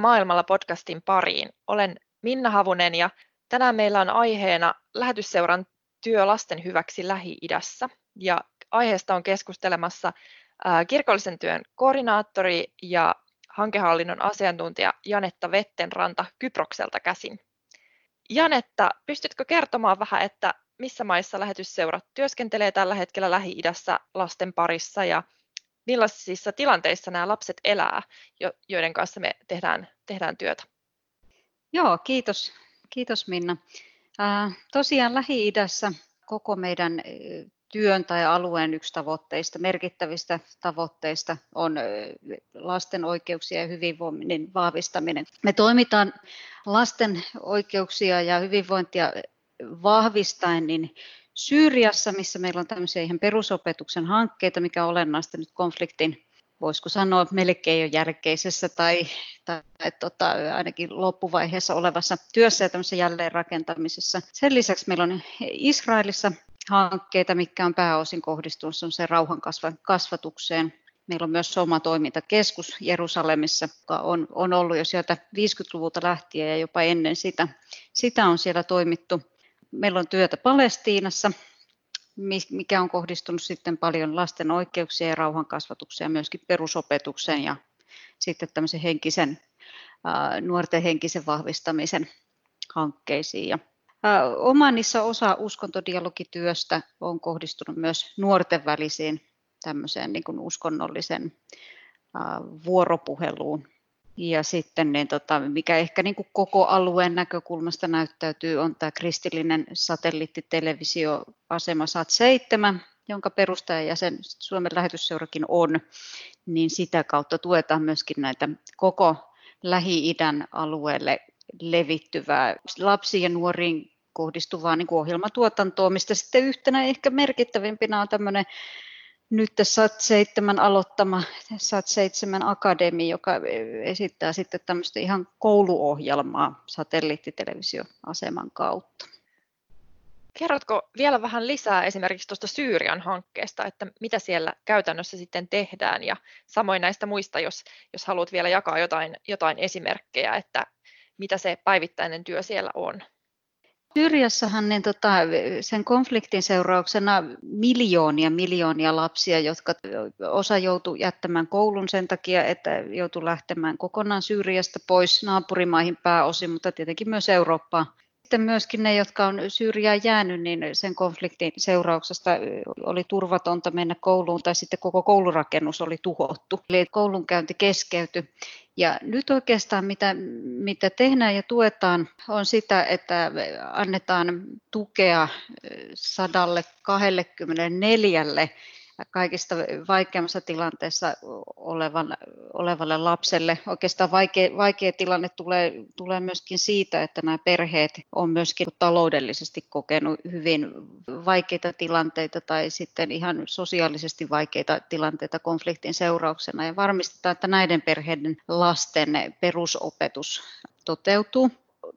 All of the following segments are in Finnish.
maailmalla podcastin pariin. Olen Minna Havunen ja tänään meillä on aiheena lähetysseuran työ lasten hyväksi Lähi-idässä. Ja aiheesta on keskustelemassa kirkollisen työn koordinaattori ja hankehallinnon asiantuntija Janetta Vettenranta Kyprokselta käsin. Janetta, pystytkö kertomaan vähän, että missä maissa lähetysseurat työskentelee tällä hetkellä Lähi-idässä lasten parissa ja millaisissa tilanteissa nämä lapset elää, joiden kanssa me tehdään, tehdään työtä? Joo, kiitos, kiitos Minna. Äh, tosiaan Lähi-idässä koko meidän työn tai alueen yksi tavoitteista, merkittävistä tavoitteista on lasten oikeuksia ja hyvinvoinnin vahvistaminen. Me toimitaan lasten oikeuksia ja hyvinvointia vahvistaen niin Syyriassa, missä meillä on tämmöisiä ihan perusopetuksen hankkeita, mikä on olennaista nyt konfliktin voisiko sanoa melkein jo järkeisessä tai, tai tota, ainakin loppuvaiheessa olevassa työssä ja tämmöisessä jälleenrakentamisessa. Sen lisäksi meillä on Israelissa hankkeita, mikä on pääosin kohdistunut se rauhan kasvatukseen. Meillä on myös oma toimintakeskus Jerusalemissa, joka on, on ollut jo sieltä 50-luvulta lähtien ja jopa ennen sitä. Sitä on siellä toimittu. Meillä on työtä Palestiinassa, mikä on kohdistunut sitten paljon lasten oikeuksia ja rauhankasvatukseen ja myöskin perusopetukseen ja sitten tämmöisen henkisen, nuorten henkisen vahvistamisen hankkeisiin. Ja Omanissa osa uskontodialogityöstä on kohdistunut myös nuorten välisiin tämmöiseen niin kuin uskonnollisen vuoropuheluun. Ja sitten niin tota, mikä ehkä niin kuin koko alueen näkökulmasta näyttäytyy, on tämä kristillinen satelliittitelevisioasema SAT7, jonka perustajajäsen Suomen lähetysseurakin on, niin sitä kautta tuetaan myöskin näitä koko Lähi-idän alueelle levittyvää lapsiin ja nuoriin kohdistuvaa niin kuin ohjelmatuotantoa, mistä sitten yhtenä ehkä merkittävimpinä on tämmöinen nyt SAT7 aloittama SAT7 Akademi, joka esittää sitten tämmöistä ihan kouluohjelmaa satelliittitelevisioaseman kautta. Kerrotko vielä vähän lisää esimerkiksi tuosta Syyrian hankkeesta, että mitä siellä käytännössä sitten tehdään ja samoin näistä muista, jos, jos haluat vielä jakaa jotain, jotain esimerkkejä, että mitä se päivittäinen työ siellä on? Syyriassahan niin tota, sen konfliktin seurauksena miljoonia miljoonia lapsia, jotka osa joutui jättämään koulun sen takia, että joutui lähtemään kokonaan Syyriasta pois naapurimaihin pääosin, mutta tietenkin myös Eurooppaan sitten myöskin ne, jotka on Syyriaan jäänyt, niin sen konfliktin seurauksesta oli turvatonta mennä kouluun tai sitten koko koulurakennus oli tuhottu. Eli koulunkäynti keskeytyi. Ja nyt oikeastaan mitä, mitä tehdään ja tuetaan on sitä, että annetaan tukea 124 kaikista vaikeimmassa tilanteessa olevan, olevalle lapselle. Oikeastaan vaikea, vaikea tilanne tulee, tulee myöskin siitä, että nämä perheet on myöskin taloudellisesti kokenut hyvin vaikeita tilanteita tai sitten ihan sosiaalisesti vaikeita tilanteita konfliktin seurauksena ja varmistetaan, että näiden perheiden lasten perusopetus toteutuu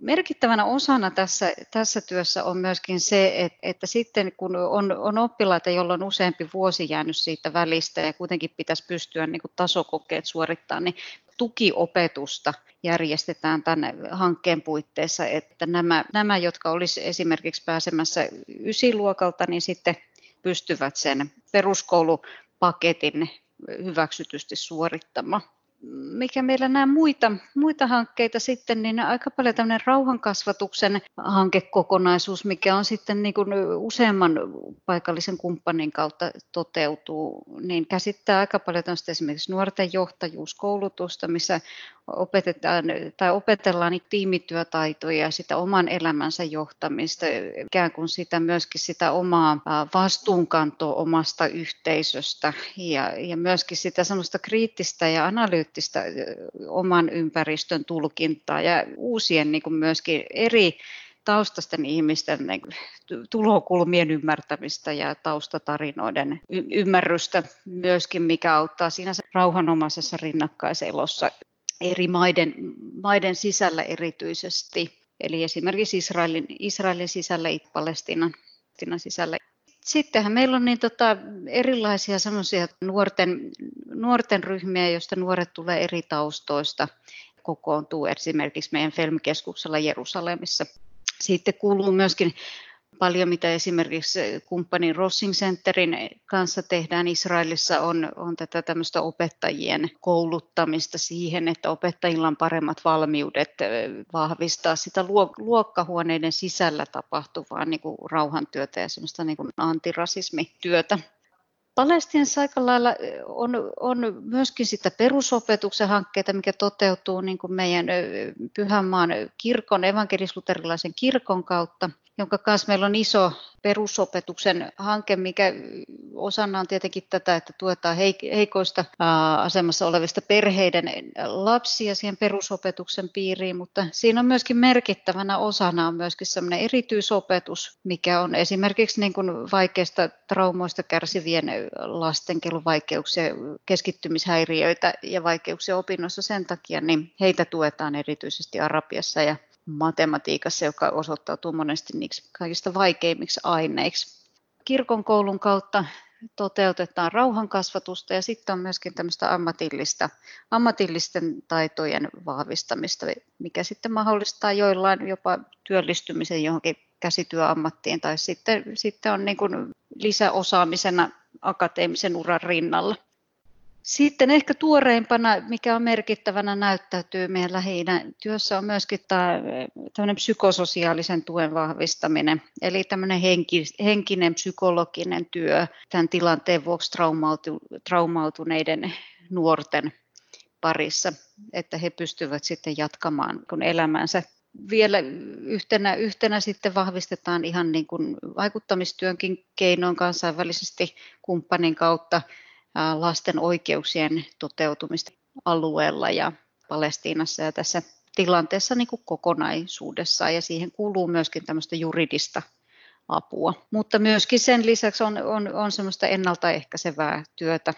merkittävänä osana tässä, tässä työssä on myöskin se, että, että sitten kun on, on oppilaita, joilla on useampi vuosi jäänyt siitä välistä ja kuitenkin pitäisi pystyä niin kuin tasokokeet suorittamaan, niin tukiopetusta järjestetään tämän hankkeen puitteissa, että nämä, nämä jotka olisi esimerkiksi pääsemässä ysiluokalta, niin sitten pystyvät sen peruskoulupaketin hyväksytysti suorittamaan mikä meillä nämä muita, muita hankkeita sitten, niin aika paljon tämmöinen rauhankasvatuksen hankekokonaisuus, mikä on sitten niin kuin useamman paikallisen kumppanin kautta toteutuu, niin käsittää aika paljon tämmöistä esimerkiksi nuorten johtajuuskoulutusta, missä opetetaan tai opetellaan niitä tiimityötaitoja ja sitä oman elämänsä johtamista, ikään kuin sitä myöskin sitä omaa vastuunkantoa omasta yhteisöstä ja, ja myöskin sitä semmoista kriittistä ja analyyttistä oman ympäristön tulkintaa ja uusien niin kuin myöskin eri taustasten ihmisten niin tulokulmien ymmärtämistä ja taustatarinoiden y- ymmärrystä myöskin, mikä auttaa siinä rauhanomaisessa rinnakkaiselossa eri maiden, maiden sisällä erityisesti, eli esimerkiksi Israelin, Israelin sisällä, Palestiinan sisällä. Sittenhän meillä on niin tota erilaisia nuorten, nuorten ryhmiä, joista nuoret tulee eri taustoista. kokoontuu esimerkiksi meidän Felm-keskuksella Jerusalemissa. Sitten kuuluu myöskin paljon, mitä esimerkiksi kumppanin Rossing Centerin kanssa tehdään Israelissa, on, on tätä tämmöistä opettajien kouluttamista siihen, että opettajilla on paremmat valmiudet vahvistaa sitä luokkahuoneiden sisällä tapahtuvaa niin kuin rauhantyötä ja semmoista niin kuin antirasismityötä. Palestiinassa aika lailla on, on myöskin sitä perusopetuksen hankkeita, mikä toteutuu niin kuin meidän Pyhänmaan kirkon, evankelisluterilaisen kirkon kautta jonka kanssa meillä on iso perusopetuksen hanke, mikä osana on tietenkin tätä, että tuetaan heikoista asemassa olevista perheiden lapsia siihen perusopetuksen piiriin, mutta siinä on myöskin merkittävänä osana on myöskin sellainen erityisopetus, mikä on esimerkiksi niin kuin vaikeista traumoista kärsivien lasten, vaikeuksia, keskittymishäiriöitä ja vaikeuksia opinnoissa sen takia, niin heitä tuetaan erityisesti Arabiassa ja matematiikassa, joka osoittautuu monesti niiksi kaikista vaikeimmiksi aineiksi. Kirkon koulun kautta toteutetaan rauhankasvatusta ja sitten on myöskin tämmöistä ammatillista, ammatillisten taitojen vahvistamista, mikä sitten mahdollistaa joillain jopa työllistymisen johonkin käsityöammattiin tai sitten, sitten on niin kuin lisäosaamisena akateemisen uran rinnalla. Sitten ehkä tuoreimpana, mikä on merkittävänä näyttäytyy meidän lähi työssä, on myöskin tämä psykososiaalisen tuen vahvistaminen, eli tämmöinen henki, henkinen psykologinen työ tämän tilanteen vuoksi traumautu, traumautuneiden nuorten parissa, että he pystyvät sitten jatkamaan kun elämänsä. Vielä yhtenä, yhtenä sitten vahvistetaan ihan niin kuin vaikuttamistyönkin keinoin kansainvälisesti kumppanin kautta lasten oikeuksien toteutumista alueella ja Palestiinassa ja tässä tilanteessa niin kuin kokonaisuudessaan. Ja siihen kuuluu myöskin tämmöistä juridista apua. Mutta myöskin sen lisäksi on, on, on semmoista ennaltaehkäisevää työtä,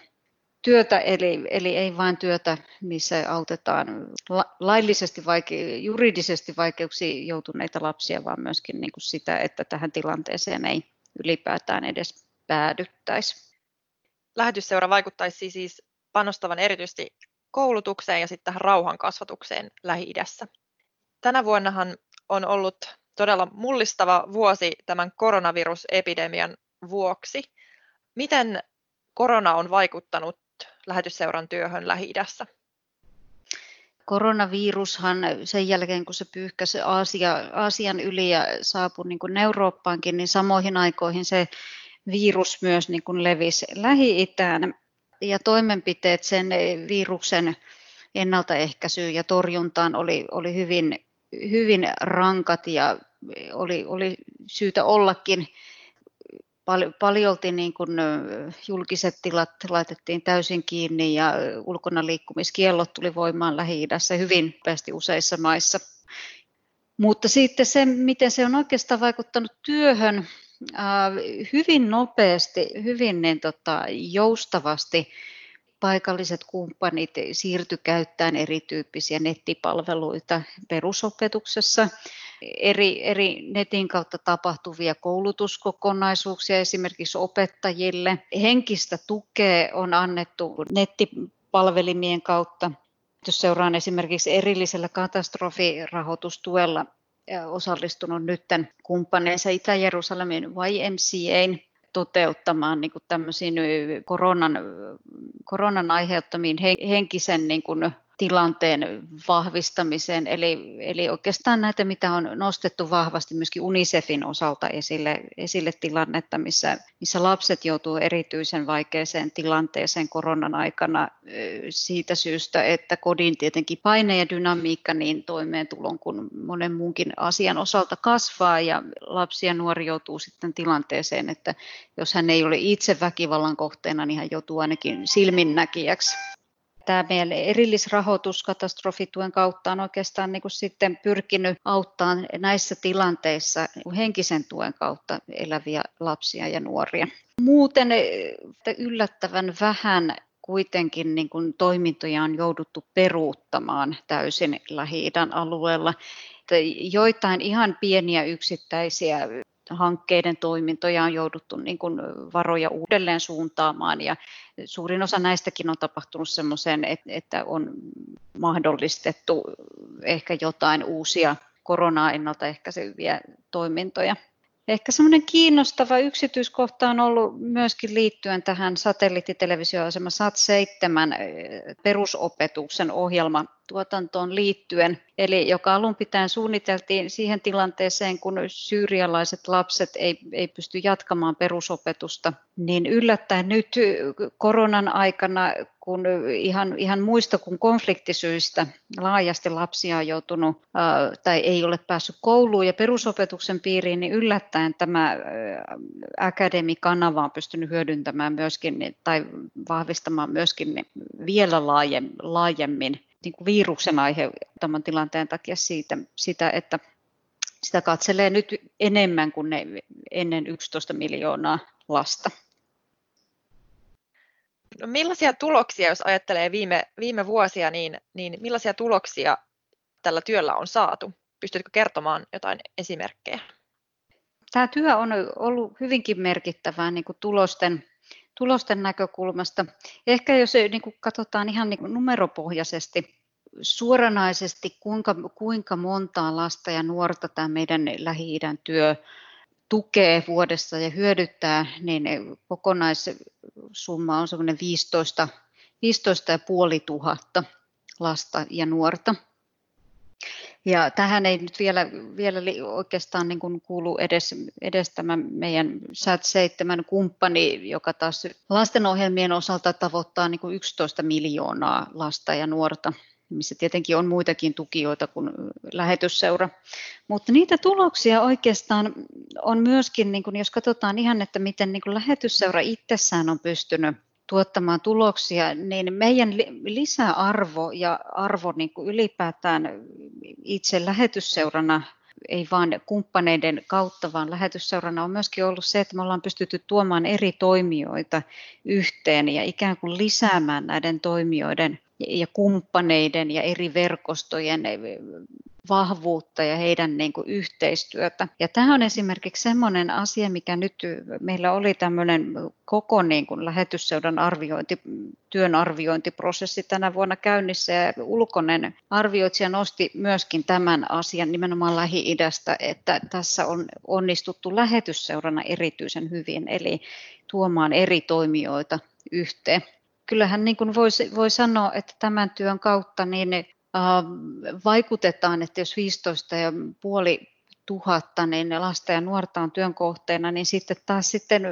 työtä eli, eli ei vain työtä, missä autetaan la, laillisesti vaike, juridisesti vaikeuksiin joutuneita lapsia, vaan myöskin niin kuin sitä, että tähän tilanteeseen ei ylipäätään edes päädyttäisi lähetysseura vaikuttaisi siis panostavan erityisesti koulutukseen ja sitten tähän rauhan kasvatukseen Lähi-idässä. Tänä vuonnahan on ollut todella mullistava vuosi tämän koronavirusepidemian vuoksi. Miten korona on vaikuttanut lähetysseuran työhön Lähi-idässä? Koronavirushan sen jälkeen, kun se pyyhkäsi Aasia, Aasian yli ja saapui niin Eurooppaankin, niin samoihin aikoihin se virus myös niin kuin levisi Lähi-Itään ja toimenpiteet sen viruksen ennaltaehkäisyyn ja torjuntaan oli, oli hyvin, hyvin rankat ja oli, oli syytä ollakin. Pal- paljolti niin kuin julkiset tilat laitettiin täysin kiinni ja ulkona liikkumiskiellot tuli voimaan Lähi-idässä hyvin nopeasti useissa maissa. Mutta sitten se, miten se on oikeastaan vaikuttanut työhön, hyvin nopeasti, hyvin niin tota, joustavasti paikalliset kumppanit siirtyi käyttämään erityyppisiä nettipalveluita perusopetuksessa, eri, eri netin kautta tapahtuvia koulutuskokonaisuuksia esimerkiksi opettajille. Henkistä tukea on annettu nettipalvelimien kautta. Seuraan esimerkiksi erillisellä katastrofirahoitustuella osallistunut nyt kumppaneensa Itä-Jerusalemin YMCAin toteuttamaan niin kuin tämmöisiin koronan, koronan aiheuttamiin henkisen niin kuin tilanteen vahvistamiseen. Eli, eli oikeastaan näitä, mitä on nostettu vahvasti myöskin UNICEFin osalta esille, esille tilannetta, missä, missä lapset joutuu erityisen vaikeaseen tilanteeseen koronan aikana siitä syystä, että kodin tietenkin paine ja dynamiikka niin toimeentulon kuin monen muunkin asian osalta kasvaa ja lapsi ja nuori joutuu sitten tilanteeseen, että jos hän ei ole itse väkivallan kohteena, niin hän joutuu ainakin silminnäkijäksi tämä meidän erillisrahoitus katastrofituen kautta on oikeastaan niin kuin sitten pyrkinyt auttamaan näissä tilanteissa henkisen tuen kautta eläviä lapsia ja nuoria. Muuten yllättävän vähän kuitenkin niin kuin toimintoja on jouduttu peruuttamaan täysin lähi alueella. Joitain ihan pieniä yksittäisiä hankkeiden toimintoja on jouduttu niin kuin varoja uudelleen suuntaamaan ja suurin osa näistäkin on tapahtunut semmoiseen, että on mahdollistettu ehkä jotain uusia koronaa ennaltaehkäiseviä toimintoja. Ehkä semmoinen kiinnostava yksityiskohta on ollut myöskin liittyen tähän satelliittitelevisioasema SAT-7 perusopetuksen ohjelma tuotantoon liittyen, eli joka alun pitäen suunniteltiin siihen tilanteeseen, kun syyrialaiset lapset ei, ei pysty jatkamaan perusopetusta, niin yllättäen nyt koronan aikana, kun ihan, ihan muista kuin konfliktisyistä laajasti lapsia on joutunut tai ei ole päässyt kouluun ja perusopetuksen piiriin, niin yllättäen tämä Academy-kanava on pystynyt hyödyntämään myöskin tai vahvistamaan myöskin vielä laajemmin niin kuin viruksen aiheuttaman tilanteen takia siitä, sitä, että sitä katselee nyt enemmän kuin ne ennen 11 miljoonaa lasta. No millaisia tuloksia, jos ajattelee viime, viime vuosia, niin, niin millaisia tuloksia tällä työllä on saatu? Pystytkö kertomaan jotain esimerkkejä? Tämä työ on ollut hyvinkin merkittävää niin kuin tulosten tulosten näkökulmasta. Ehkä jos niin kuin katsotaan ihan niin kuin numeropohjaisesti, suoranaisesti kuinka, kuinka montaa lasta ja nuorta tämä meidän Lähi-idän työ tukee vuodessa ja hyödyttää, niin kokonaissumma on semmoinen 15, 15 500 lasta ja nuorta. Ja tähän ei nyt vielä, vielä oikeastaan niin kuin kuulu edes, edes tämä meidän SAT7 kumppani, joka taas lastenohjelmien osalta tavoittaa niin kuin 11 miljoonaa lasta ja nuorta, missä tietenkin on muitakin tukijoita kuin lähetysseura. Mutta niitä tuloksia oikeastaan on myöskin, niin kuin jos katsotaan ihan, että miten niin kuin lähetysseura itsessään on pystynyt tuottamaan tuloksia, niin meidän lisäarvo ja arvo niin ylipäätään itse lähetysseurana ei vain kumppaneiden kautta, vaan lähetysseurana on myöskin ollut se, että me ollaan pystytty tuomaan eri toimijoita yhteen ja ikään kuin lisäämään näiden toimijoiden ja kumppaneiden ja eri verkostojen vahvuutta ja heidän niin kuin yhteistyötä. Ja tämä on esimerkiksi sellainen asia, mikä nyt meillä oli tämmöinen koko niin kuin lähetysseudan arviointi, työn arviointiprosessi tänä vuonna käynnissä ja ulkoinen arvioitsija nosti myöskin tämän asian nimenomaan Lähi-idästä, että tässä on onnistuttu lähetysseurana erityisen hyvin, eli tuomaan eri toimijoita yhteen kyllähän niin kuin voi, voi sanoa, että tämän työn kautta niin vaikutetaan, että jos 15 ja puoli tuhatta niin lasta ja nuorta on työn kohteena, niin sitten taas sitten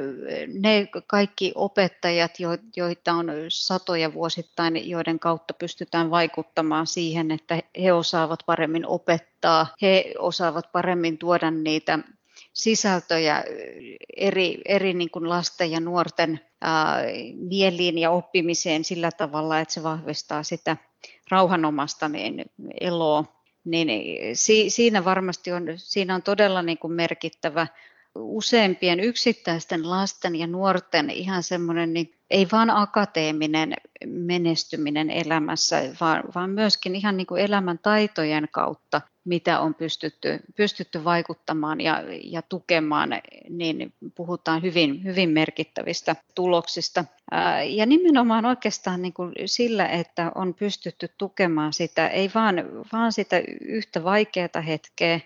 ne kaikki opettajat, joita on satoja vuosittain, joiden kautta pystytään vaikuttamaan siihen, että he osaavat paremmin opettaa, he osaavat paremmin tuoda niitä sisältöjä eri, eri niin kuin lasten ja nuorten ää, mieliin ja oppimiseen sillä tavalla, että se vahvistaa sitä rauhanomasta niin eloa, niin si, siinä varmasti on, siinä on todella niin kuin merkittävä. Useampien yksittäisten lasten ja nuorten ihan semmoinen niin ei vain akateeminen menestyminen elämässä, vaan, vaan myöskin ihan niin kuin elämän taitojen kautta, mitä on pystytty, pystytty vaikuttamaan ja, ja tukemaan, niin puhutaan hyvin, hyvin merkittävistä tuloksista. Ja nimenomaan oikeastaan niin kuin sillä, että on pystytty tukemaan sitä, ei vaan, vaan sitä yhtä vaikeaa hetkeä,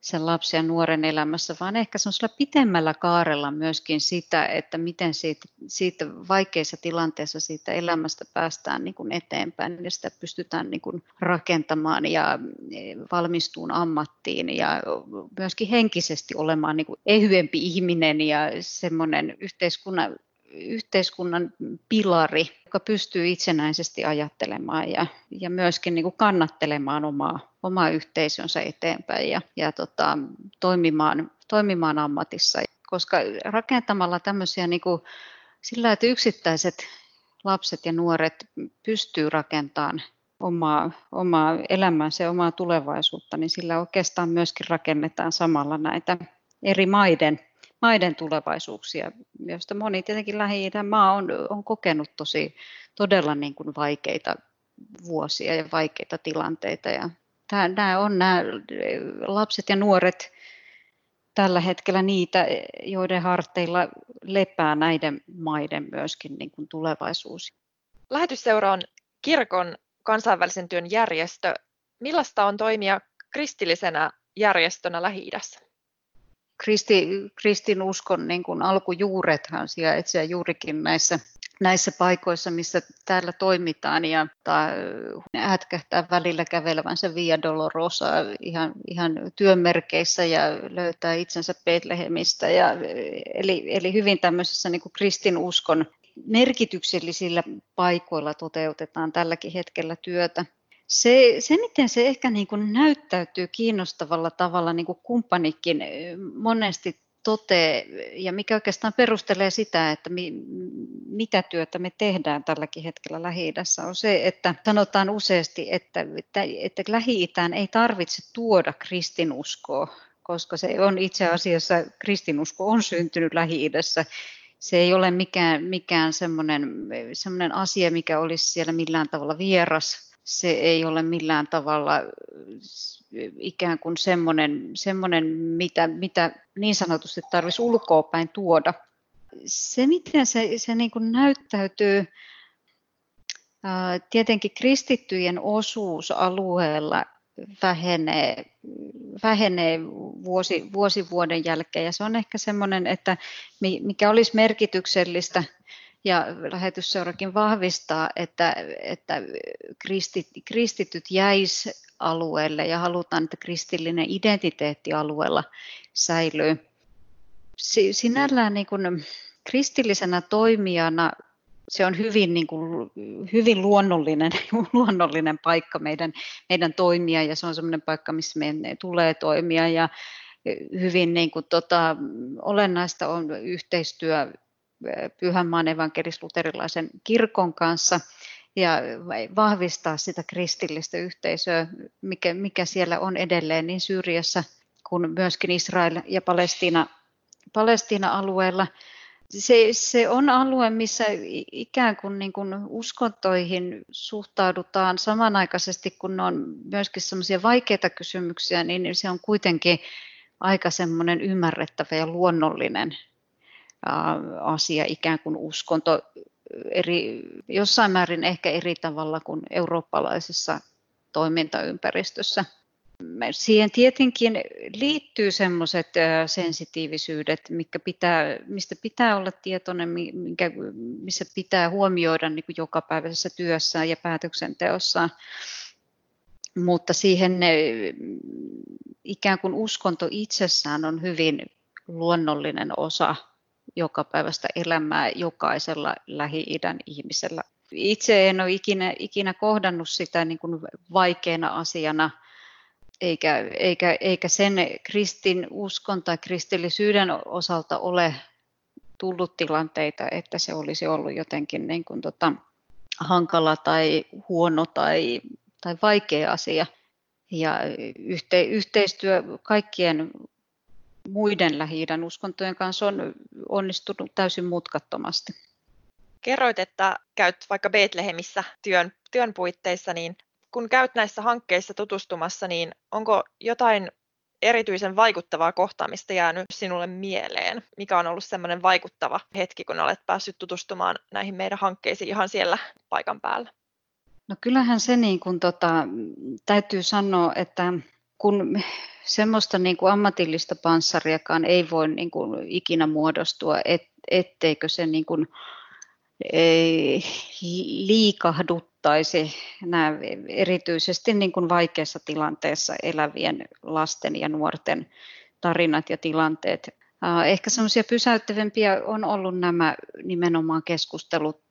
sen lapsen ja nuoren elämässä, vaan ehkä semmoisella pitemmällä kaarella myöskin sitä, että miten siitä, siitä vaikeissa tilanteissa siitä elämästä päästään niin kuin eteenpäin ja sitä pystytään niin kuin rakentamaan ja valmistuun ammattiin ja myöskin henkisesti olemaan niin kuin ehyempi ihminen ja semmoinen yhteiskunnan yhteiskunnan pilari, joka pystyy itsenäisesti ajattelemaan ja, ja myöskin niin kuin kannattelemaan omaa, omaa yhteisönsä eteenpäin ja, ja tota, toimimaan, toimimaan ammatissa. Koska rakentamalla tämmöisiä niin kuin, sillä, että yksittäiset lapset ja nuoret pystyy rakentamaan omaa, omaa elämäänsä ja omaa tulevaisuutta, niin sillä oikeastaan myöskin rakennetaan samalla näitä eri maiden maiden tulevaisuuksia, joista moni tietenkin lähi maa on, on kokenut tosi todella niin kuin vaikeita vuosia ja vaikeita tilanteita. Ja nämä on nämä lapset ja nuoret tällä hetkellä niitä, joiden harteilla lepää näiden maiden myöskin niin kuin tulevaisuus. Lähetysseura on kirkon kansainvälisen työn järjestö. Millaista on toimia kristillisenä järjestönä Lähi-idässä? Kristi, kristinuskon niin kuin alkujuurethan sijaitsee juurikin näissä näissä paikoissa, missä täällä toimitaan ja hätkähtää välillä kävelevänsä Via Dolorosa ihan, ihan työmerkeissä ja löytää itsensä Betlehemistä. Ja, eli, eli hyvin tämmöisessä niin kristinuskon merkityksellisillä paikoilla toteutetaan tälläkin hetkellä työtä. Se, se miten se ehkä niin kuin näyttäytyy kiinnostavalla tavalla, niin kuin kumppanikin monesti tote, ja mikä oikeastaan perustelee sitä, että mi, mitä työtä me tehdään tälläkin hetkellä lähi on se, että sanotaan useasti, että, että, että Lähi-Itään ei tarvitse tuoda kristinuskoa, koska se on itse asiassa, kristinusko on syntynyt Lähi-idässä. Se ei ole mikään, mikään semmoinen, semmoinen asia, mikä olisi siellä millään tavalla vieras. Se ei ole millään tavalla ikään kuin semmoinen, semmoinen mitä, mitä niin sanotusti tarvitsisi ulkoa päin tuoda. Se, miten se, se niin kuin näyttäytyy, tietenkin kristittyjen osuus alueella vähenee, vähenee vuosi, vuosi vuoden jälkeen ja se on ehkä semmoinen, että mikä olisi merkityksellistä ja lähetysseurakin vahvistaa, että, että kristit, kristityt jäis alueelle ja halutaan, että kristillinen identiteetti alueella säilyy. Sinällään niin kuin kristillisenä toimijana se on hyvin, niin kuin, hyvin luonnollinen, luonnollinen paikka meidän, meidän toimia ja se on sellainen paikka, missä meidän tulee toimia ja hyvin niin kuin, tota, olennaista on yhteistyö Pyhänmaan evankelis-luterilaisen kirkon kanssa – ja vahvistaa sitä kristillistä yhteisöä, mikä, mikä siellä on edelleen niin Syyriassa kuin myöskin Israel ja Palestiina, Palestiina-alueella. Se, se on alue, missä ikään kuin, niin kuin uskontoihin suhtaudutaan samanaikaisesti, kun ne on myöskin semmoisia vaikeita kysymyksiä, niin se on kuitenkin aika semmoinen ymmärrettävä ja luonnollinen asia, ikään kuin uskonto eri, jossain määrin ehkä eri tavalla kuin eurooppalaisessa toimintaympäristössä. Siihen tietenkin liittyy sellaiset sensitiivisyydet, mikä pitää, mistä pitää olla tietoinen, mikä, missä pitää huomioida niin kuin jokapäiväisessä työssä ja päätöksenteossa. Mutta siihen ne, ikään kuin uskonto itsessään on hyvin luonnollinen osa jokapäiväistä elämää jokaisella Lähi-idän ihmisellä. Itse en ole ikinä, ikinä kohdannut sitä niin kuin vaikeana asiana, eikä, eikä, eikä sen kristin uskon tai kristillisyyden osalta ole tullut tilanteita, että se olisi ollut jotenkin niin kuin tota, hankala tai huono tai, tai vaikea asia. Ja yhte, yhteistyö kaikkien muiden lähi uskontojen kanssa on onnistunut täysin mutkattomasti. Kerroit, että käyt vaikka Betlehemissä työn, työn puitteissa, niin kun käyt näissä hankkeissa tutustumassa, niin onko jotain erityisen vaikuttavaa kohtaamista jäänyt sinulle mieleen? Mikä on ollut semmoinen vaikuttava hetki, kun olet päässyt tutustumaan näihin meidän hankkeisiin ihan siellä paikan päällä? No kyllähän se niin kuin tota, täytyy sanoa, että kun semmoista niin kuin ammatillista panssariakaan ei voi niin kuin ikinä muodostua, et, etteikö se niin kuin, ei, liikahduttaisi nämä erityisesti niin kuin vaikeassa tilanteessa elävien lasten ja nuorten tarinat ja tilanteet. Ehkä semmoisia pysäyttävämpiä on ollut nämä nimenomaan keskustelut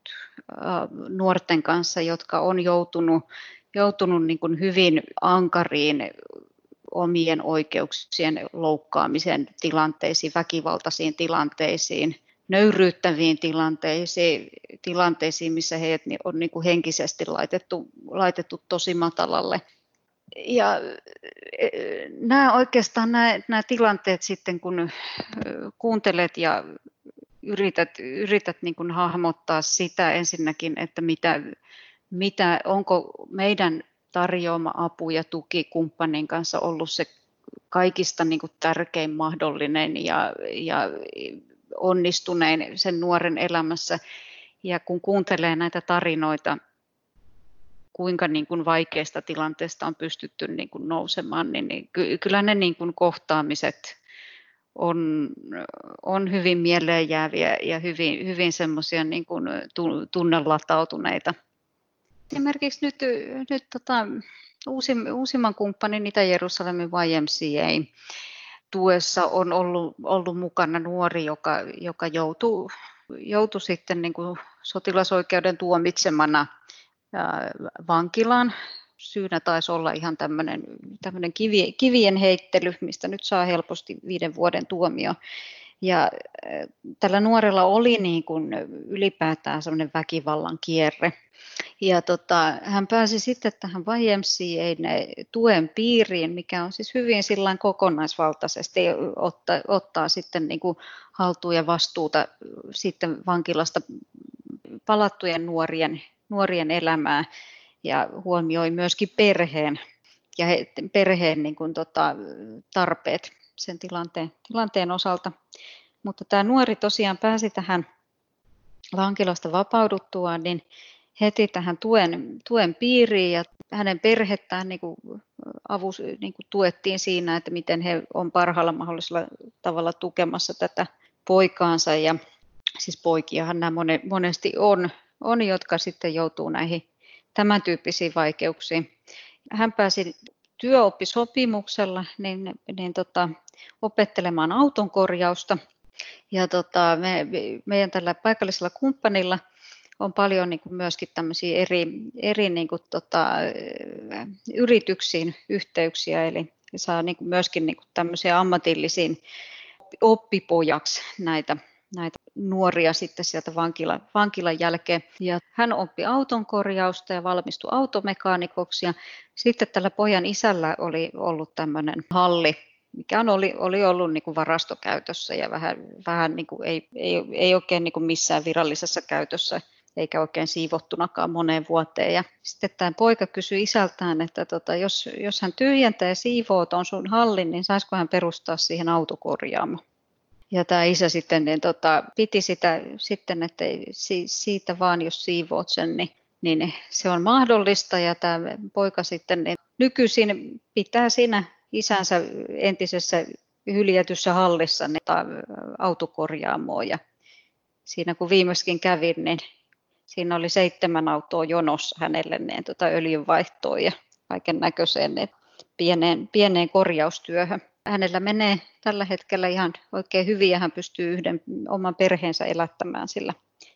nuorten kanssa, jotka on joutunut, joutunut niin kuin hyvin ankariin omien oikeuksien loukkaamisen tilanteisiin, väkivaltaisiin tilanteisiin, nöyryyttäviin tilanteisiin, tilanteisiin missä heidät on niin kuin henkisesti laitettu, laitettu tosi matalalle. Ja e, nämä oikeastaan nämä, nämä tilanteet sitten, kun kuuntelet ja yrität, yrität niin kuin hahmottaa sitä ensinnäkin, että mitä, mitä, onko meidän tarjoama apu ja tuki kumppanin kanssa ollut se kaikista niin kuin tärkein mahdollinen ja, ja onnistunein sen nuoren elämässä. Ja kun kuuntelee näitä tarinoita, kuinka niin kuin vaikeasta tilanteesta on pystytty niin kuin nousemaan, niin, niin kyllä ne niin kuin kohtaamiset on, on hyvin mieleenjääviä ja hyvin, hyvin semmoisia niin kuin tunnelatautuneita. Esimerkiksi nyt, nyt tota, uusim, uusimman kumppanin Itä-Jerusalemin YMCA tuessa on ollut, ollut mukana nuori, joka, joka joutui, joutui sitten niin kuin sotilasoikeuden tuomitsemana vankilaan. Syynä taisi olla ihan tämmöinen, tämmöinen kivi, kivien heittely, mistä nyt saa helposti viiden vuoden tuomio. Ja tällä nuorella oli niin kuin ylipäätään semmoinen väkivallan kierre. Ja tota, hän pääsi sitten tähän YMCA tuen piiriin, mikä on siis hyvin sillain kokonaisvaltaisesti ottaa, ottaa sitten niin kuin haltuun ja vastuuta sitten vankilasta palattujen nuorien, nuorien elämää ja huomioi myöskin perheen ja he, perheen niin kuin tota, tarpeet sen tilanteen, tilanteen osalta. Mutta tämä nuori tosiaan pääsi tähän vankilasta vapauduttua, niin heti tähän tuen, tuen piiriin ja hänen perhettään niin kuin avus, niin kuin tuettiin siinä, että miten he on parhaalla mahdollisella tavalla tukemassa tätä poikaansa. Ja siis poikiahan nämä monesti on, on, jotka sitten joutuu näihin tämän tyyppisiin vaikeuksiin. Hän pääsi työoppisopimuksella niin, niin tota, opettelemaan auton korjausta. Ja tota, me, meidän tällä paikallisella kumppanilla on paljon niin kuin myöskin tämmöisiä eri, eri niin kuin, tota, yrityksiin yhteyksiä, eli saa niin kuin myöskin niin kuin tämmöisiä ammatillisiin oppipojaksi näitä näitä nuoria sitten sieltä vankilan, vankilan jälkeen. Ja hän oppi auton korjausta ja valmistui automekaanikoksi. Ja sitten tällä pojan isällä oli ollut tämmöinen halli, mikä on oli, oli ollut niin kuin varastokäytössä ja vähän, vähän niin kuin ei, ei, ei oikein niin kuin missään virallisessa käytössä eikä oikein siivottunakaan moneen vuoteen. Ja sitten tämä poika kysyi isältään, että tota, jos, jos hän tyhjentää ja siivoo tuon sun hallin, niin saisiko hän perustaa siihen autokorjaamo. Ja tämä isä sitten niin tota, piti sitä sitten, että siitä vaan jos siivoot sen, niin, niin se on mahdollista. Ja tämä poika sitten niin nykyisin pitää siinä isänsä entisessä hyljätyssä hallissa niin, tota, autokorjaamoa. Ja siinä kun viimeiskin kävin, niin siinä oli seitsemän autoa jonossa hänelle niin, tota, öljynvaihtoon ja kaiken näköiseen niin, pieneen, pieneen korjaustyöhön hänellä menee tällä hetkellä ihan oikein hyvin ja hän pystyy yhden oman perheensä elättämään sillä,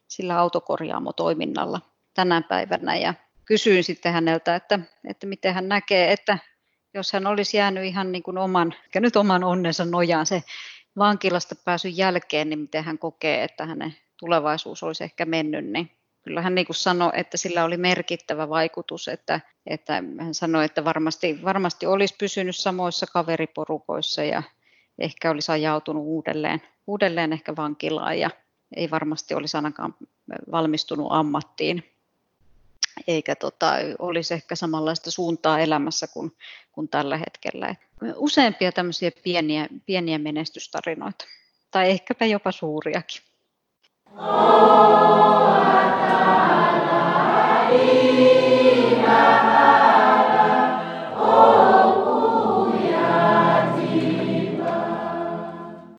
sillä autokorjaamotoiminnalla tänä päivänä. Ja kysyin sitten häneltä, että, että miten hän näkee, että jos hän olisi jäänyt ihan niin kuin oman, nyt oman onnensa nojaan se vankilasta pääsyn jälkeen, niin miten hän kokee, että hänen tulevaisuus olisi ehkä mennyt, niin kyllä hän niin sanoi, että sillä oli merkittävä vaikutus, että, että hän sanoi, että varmasti, varmasti olisi pysynyt samoissa kaveriporukoissa ja ehkä olisi ajautunut uudelleen, uudelleen ehkä vankilaan ja ei varmasti olisi ainakaan valmistunut ammattiin eikä tota, olisi ehkä samanlaista suuntaa elämässä kuin, kuin tällä hetkellä. Useampia tämmöisiä pieniä, pieniä menestystarinoita, tai ehkäpä jopa suuriakin. Oh, Atala,